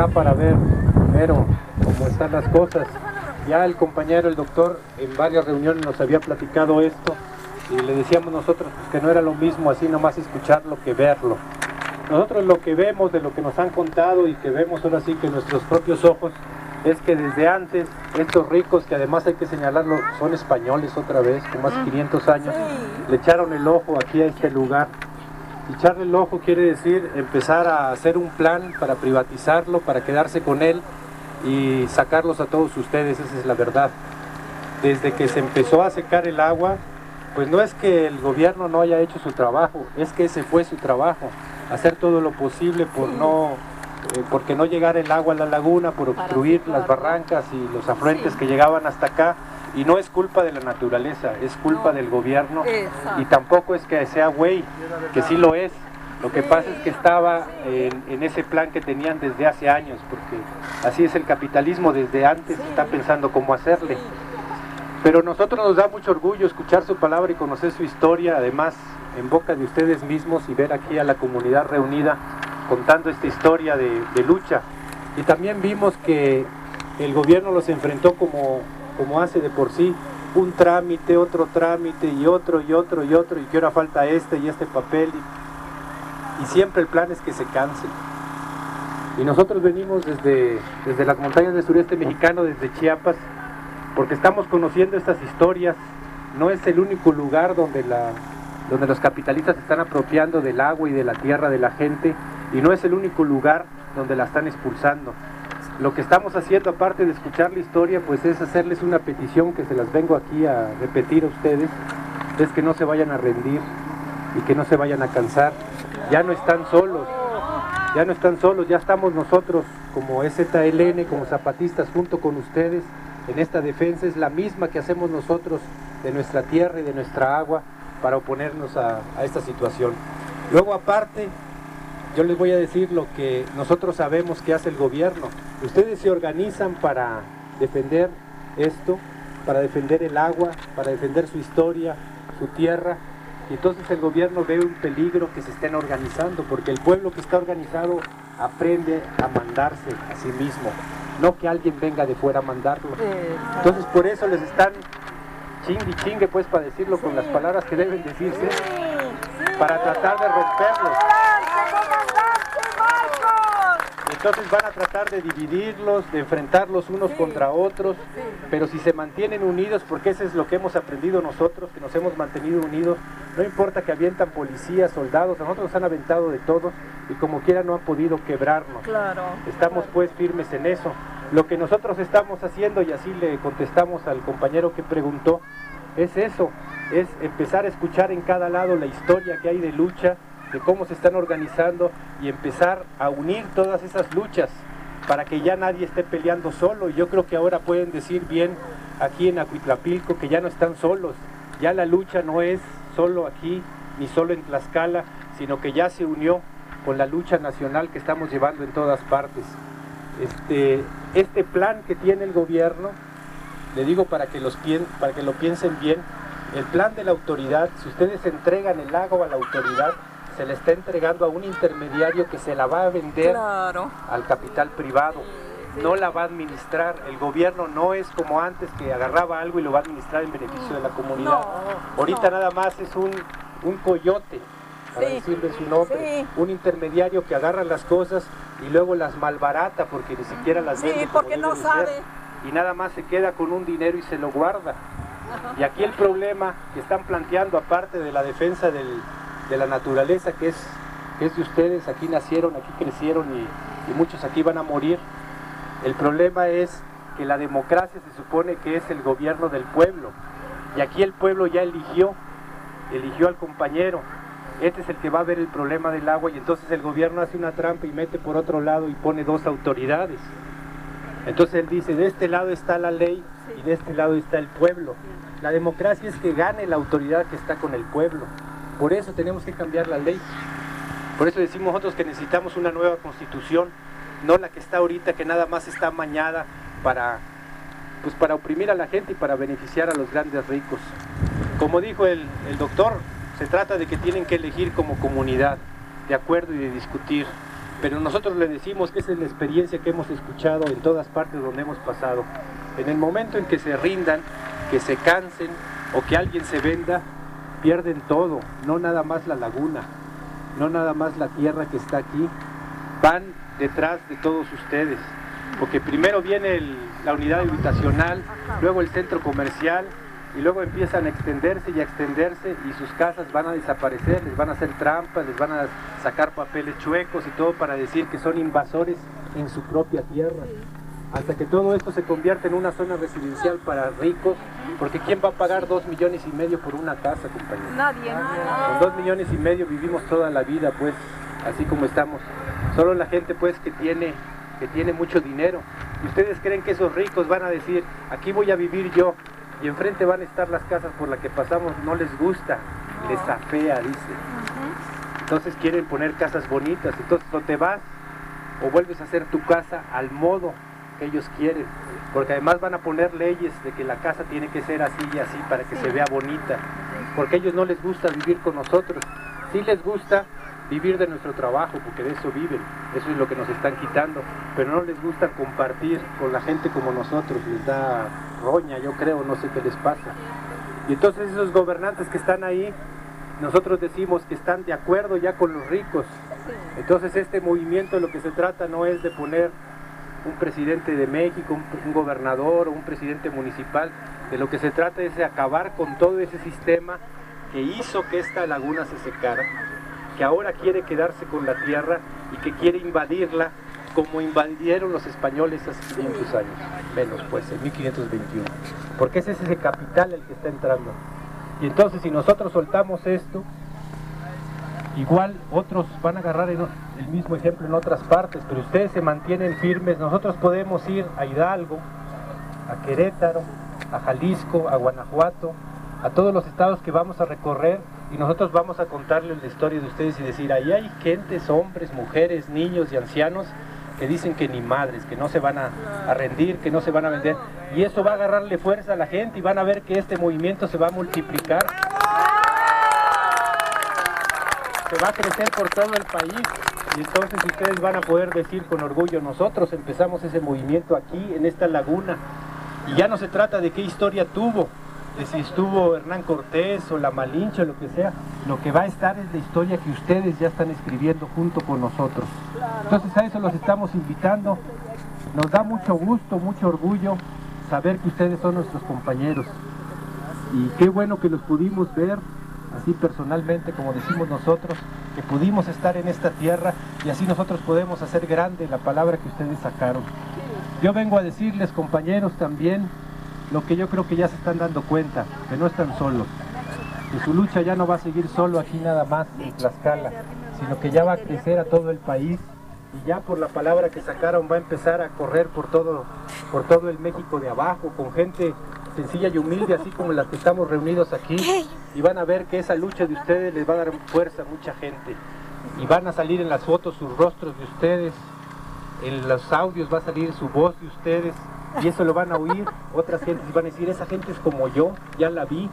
acá para ver primero cómo están las cosas. Ya el compañero, el doctor, en varias reuniones nos había platicado esto y le decíamos nosotros pues, que no era lo mismo así nomás escucharlo que verlo. Nosotros lo que vemos de lo que nos han contado y que vemos ahora sí que nuestros propios ojos es que desde antes estos ricos, que además hay que señalarlo, son españoles otra vez, con más de 500 años, le echaron el ojo aquí a este lugar. Echarle el ojo quiere decir empezar a hacer un plan para privatizarlo, para quedarse con él y sacarlos a todos ustedes, esa es la verdad. Desde que se empezó a secar el agua, pues no es que el gobierno no haya hecho su trabajo, es que ese fue su trabajo hacer todo lo posible por no eh, porque no llegara el agua a la laguna, por obstruir las barrancas y los afluentes que llegaban hasta acá. Y no es culpa de la naturaleza, es culpa del gobierno. Y tampoco es que sea güey, que sí lo es. Lo que pasa es que estaba en, en, ese plan que tenían desde hace años, porque así es el capitalismo, desde antes está pensando cómo hacerle. Pero nosotros nos da mucho orgullo escuchar su palabra y conocer su historia, además en boca de ustedes mismos y ver aquí a la comunidad reunida contando esta historia de, lucha. Y también vimos que el gobierno los enfrentó como, como hace de por sí, un trámite, otro trámite y otro y otro y otro y que ahora falta este y este papel y, siempre el plan es que se cansen. Y nosotros venimos desde, desde las montañas del sureste mexicano, desde Chiapas, porque estamos conociendo estas historias. No es el único lugar donde la, donde los capitalistas se están apropiando del agua y de la tierra de la gente y no es el único lugar donde la están expulsando. Lo que estamos haciendo, aparte de escuchar la historia, pues es hacerles una petición que se las vengo aquí a repetir a ustedes, es que no se vayan a rendir y que no se vayan a cansar. Ya no están solos, ya no están solos, ya estamos nosotros como EZLN, como zapatistas, junto con ustedes en esta defensa, es la misma que hacemos nosotros de nuestra tierra y de nuestra agua para oponernos a, esta situación. Luego aparte, yo les voy a decir lo que nosotros sabemos que hace el gobierno. Ustedes se organizan para defender esto, para defender el agua, para defender su historia, su tierra. Y entonces el gobierno ve un peligro que se estén organizando, porque el pueblo que está organizado aprende a mandarse a sí mismo, no que alguien venga de fuera a mandarlo. Entonces por eso les están chingue chingue pues para decirlo con las palabras que deben decirse para tratar de romperlos. Entonces van a tratar de dividirlos, de enfrentarlos unos contra otros, pero si se mantienen unidos, porque eso es lo que hemos aprendido nosotros, que nos hemos mantenido unidos, no importa que avientan policías, soldados, a nosotros nos han aventado de todo y como quiera no han podido quebrarnos. Claro. Estamos pues firmes en eso. Lo que nosotros estamos haciendo, y así le contestamos al compañero que preguntó, es eso, es empezar a escuchar en cada lado la historia que hay de lucha, de cómo se están organizando y empezar a unir todas esas luchas para que ya nadie esté peleando solo. Y yo creo que ahora pueden decir bien aquí en Acuitlapilco que ya no están solos, ya la lucha no es solo aquí ni solo en Tlaxcala, sino que ya se unió con la lucha nacional que estamos llevando en todas partes. Este, este plan que tiene el gobierno, le digo para que, los, para que lo piensen bien, el plan de la autoridad, si ustedes entregan el agua a la autoridad, se le está entregando a un intermediario que se la va a vender al capital privado. No la va a administrar. El gobierno no es como antes que agarraba algo y lo va a administrar en beneficio de la comunidad. Ahorita nada más es un, un coyote para decirle su nombre, un intermediario que agarra las cosas y luego las malbarata porque ni siquiera las vende. Sí, porque no sabe. y nada más se queda con un dinero y se lo guarda. Y aquí el problema que están planteando, aparte de la defensa de la naturaleza, que es, es de ustedes, aquí nacieron, aquí crecieron y, y muchos aquí van a morir, el problema es que la democracia se supone que es el gobierno del pueblo. Y aquí el pueblo ya eligió, eligió al compañero, este es el que va a ver el problema del agua y entonces el gobierno hace una trampa y mete por otro lado y pone dos autoridades. Entonces él dice, de este lado está la ley y de este lado está el pueblo. La democracia es que gane la autoridad que está con el pueblo. Por eso tenemos que cambiar la ley. Por eso decimos nosotros que necesitamos una nueva constitución, no la que está ahorita, que nada más está mañada para, pues para oprimir a la gente y para beneficiar a los grandes ricos. Como dijo el, el doctor, se trata de que tienen que elegir como comunidad, de acuerdo y de discutir. pero nosotros le decimos que esa es la experiencia que hemos escuchado en todas partes donde hemos pasado. En el momento en que se rindan, que se cansen o que alguien se venda, pierden todo, no nada más la laguna, no nada más la tierra que está aquí, van detrás de todos ustedes, porque primero viene la unidad habitacional, luego el centro comercial, y luego empiezan a extenderse y a extenderse y sus casas van a desaparecer, les van a hacer trampas, les van a sacar papeles chuecos y todo para decir que son invasores en su propia tierra. Hasta que todo esto se convierte en una zona residencial para ricos, porque ¿quién va a pagar dos millones y medio por una casa, compañeros? Nadie. Con dos millones y medio vivimos toda la vida, pues, así como estamos. Solo la gente, pues, que tiene, que tiene mucho dinero. ¿Y ustedes creen que esos ricos van a decir, aquí voy a vivir yo, y enfrente van a estar las casas por las que pasamos, no les gusta, les afea, dice. Entonces quieren poner casas bonitas, entonces o te vas o vuelves a hacer tu casa al modo que ellos quieren, porque además van a poner leyes de que la casa tiene que ser así y así para que se vea bonita, porque a ellos no les gusta vivir con nosotros, sí les gusta vivir de nuestro trabajo, porque de eso viven, eso es lo que nos están quitando, pero no les gusta compartir con la gente como nosotros, les da roña, yo creo, no sé qué les pasa. Y entonces esos gobernantes que están ahí, nosotros decimos que están de acuerdo ya con los ricos. Entonces este movimiento lo que se trata no es de poner un presidente de México, un, gobernador o un presidente municipal, de lo que se trata es de acabar con todo ese sistema que hizo que esta laguna se secara, que ahora quiere quedarse con la tierra y que quiere invadirla como invadieron los españoles hace 500 años, menos pues, en 1521. Porque ese es ese capital el que está entrando. Y entonces si nosotros soltamos esto, igual otros van a agarrar el mismo ejemplo en otras partes, pero ustedes se mantienen firmes, nosotros podemos ir a Hidalgo, a Querétaro, a Jalisco, a Guanajuato, a todos los estados que vamos a recorrer y nosotros vamos a contarles la historia de ustedes y decir, ahí hay gentes, hombres, mujeres, niños y ancianos que dicen que ni madres, que no se van a, rendir, que no se van a vender. Y eso va a agarrarle fuerza a la gente y van a ver que este movimiento se va a multiplicar. Se va a crecer por todo el país. Y entonces ustedes van a poder decir con orgullo, nosotros empezamos ese movimiento aquí, en esta laguna. Y ya no se trata de qué historia tuvo, de si estuvo Hernán Cortés o la Malinche o lo que sea, lo que va a estar es la historia que ustedes ya están escribiendo junto con nosotros. Entonces a eso los estamos invitando. Nos da mucho gusto, mucho orgullo saber que ustedes son nuestros compañeros. Y qué bueno que los pudimos ver así personalmente, como decimos nosotros, que pudimos estar en esta tierra y así nosotros podemos hacer grande la palabra que ustedes sacaron. Yo vengo a decirles, compañeros, también lo que yo creo que ya se están dando cuenta, que no están solos, que su lucha ya no va a seguir solo aquí nada más en Tlaxcala, sino que ya va a crecer a todo el país y ya por la palabra que sacaron va a empezar a correr por todo, por todo el México de abajo, con gente sencilla y humilde, así como las que estamos reunidos aquí, y van a ver que esa lucha de ustedes les va a dar fuerza a mucha gente, y van a salir en las fotos sus rostros de ustedes, en los audios va a salir su voz de ustedes, y eso lo van a oír otras gentes y van a decir, esa gente es como yo, ya la vi,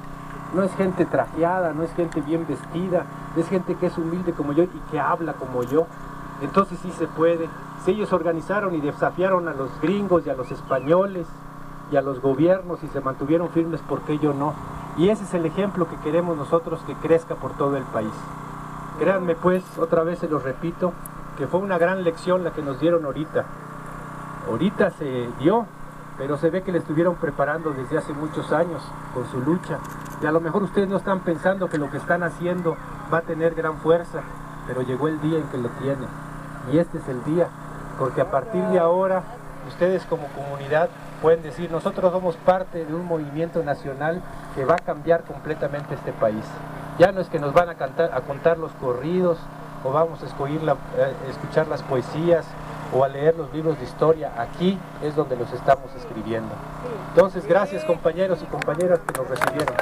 no es gente trajeada, no es gente bien vestida, es gente que es humilde como yo y que habla como yo. Entonces sí se puede. Si ellos organizaron y desafiaron a los gringos y a los españoles y a los gobiernos y se mantuvieron firmes, ¿por qué yo no? Y ese es el ejemplo que queremos nosotros que crezca por todo el país. Créanme pues, otra vez se los repito, que fue una gran lección la que nos dieron ahorita. Ahorita se dio pero se ve que le estuvieron preparando desde hace muchos años con su lucha. Y a lo mejor ustedes no están pensando que lo que están haciendo va a tener gran fuerza, pero llegó el día en que lo tiene. Y este es el día, porque a partir de ahora ustedes como comunidad pueden decir, nosotros somos parte de un movimiento nacional que va a cambiar completamente este país. Ya no es que nos van a, cantar, a contar los corridos o vamos a eh, escuchar las poesías o a leer los libros de historia, aquí es donde los estamos escribiendo. Entonces, gracias compañeros y compañeras que nos recibieron.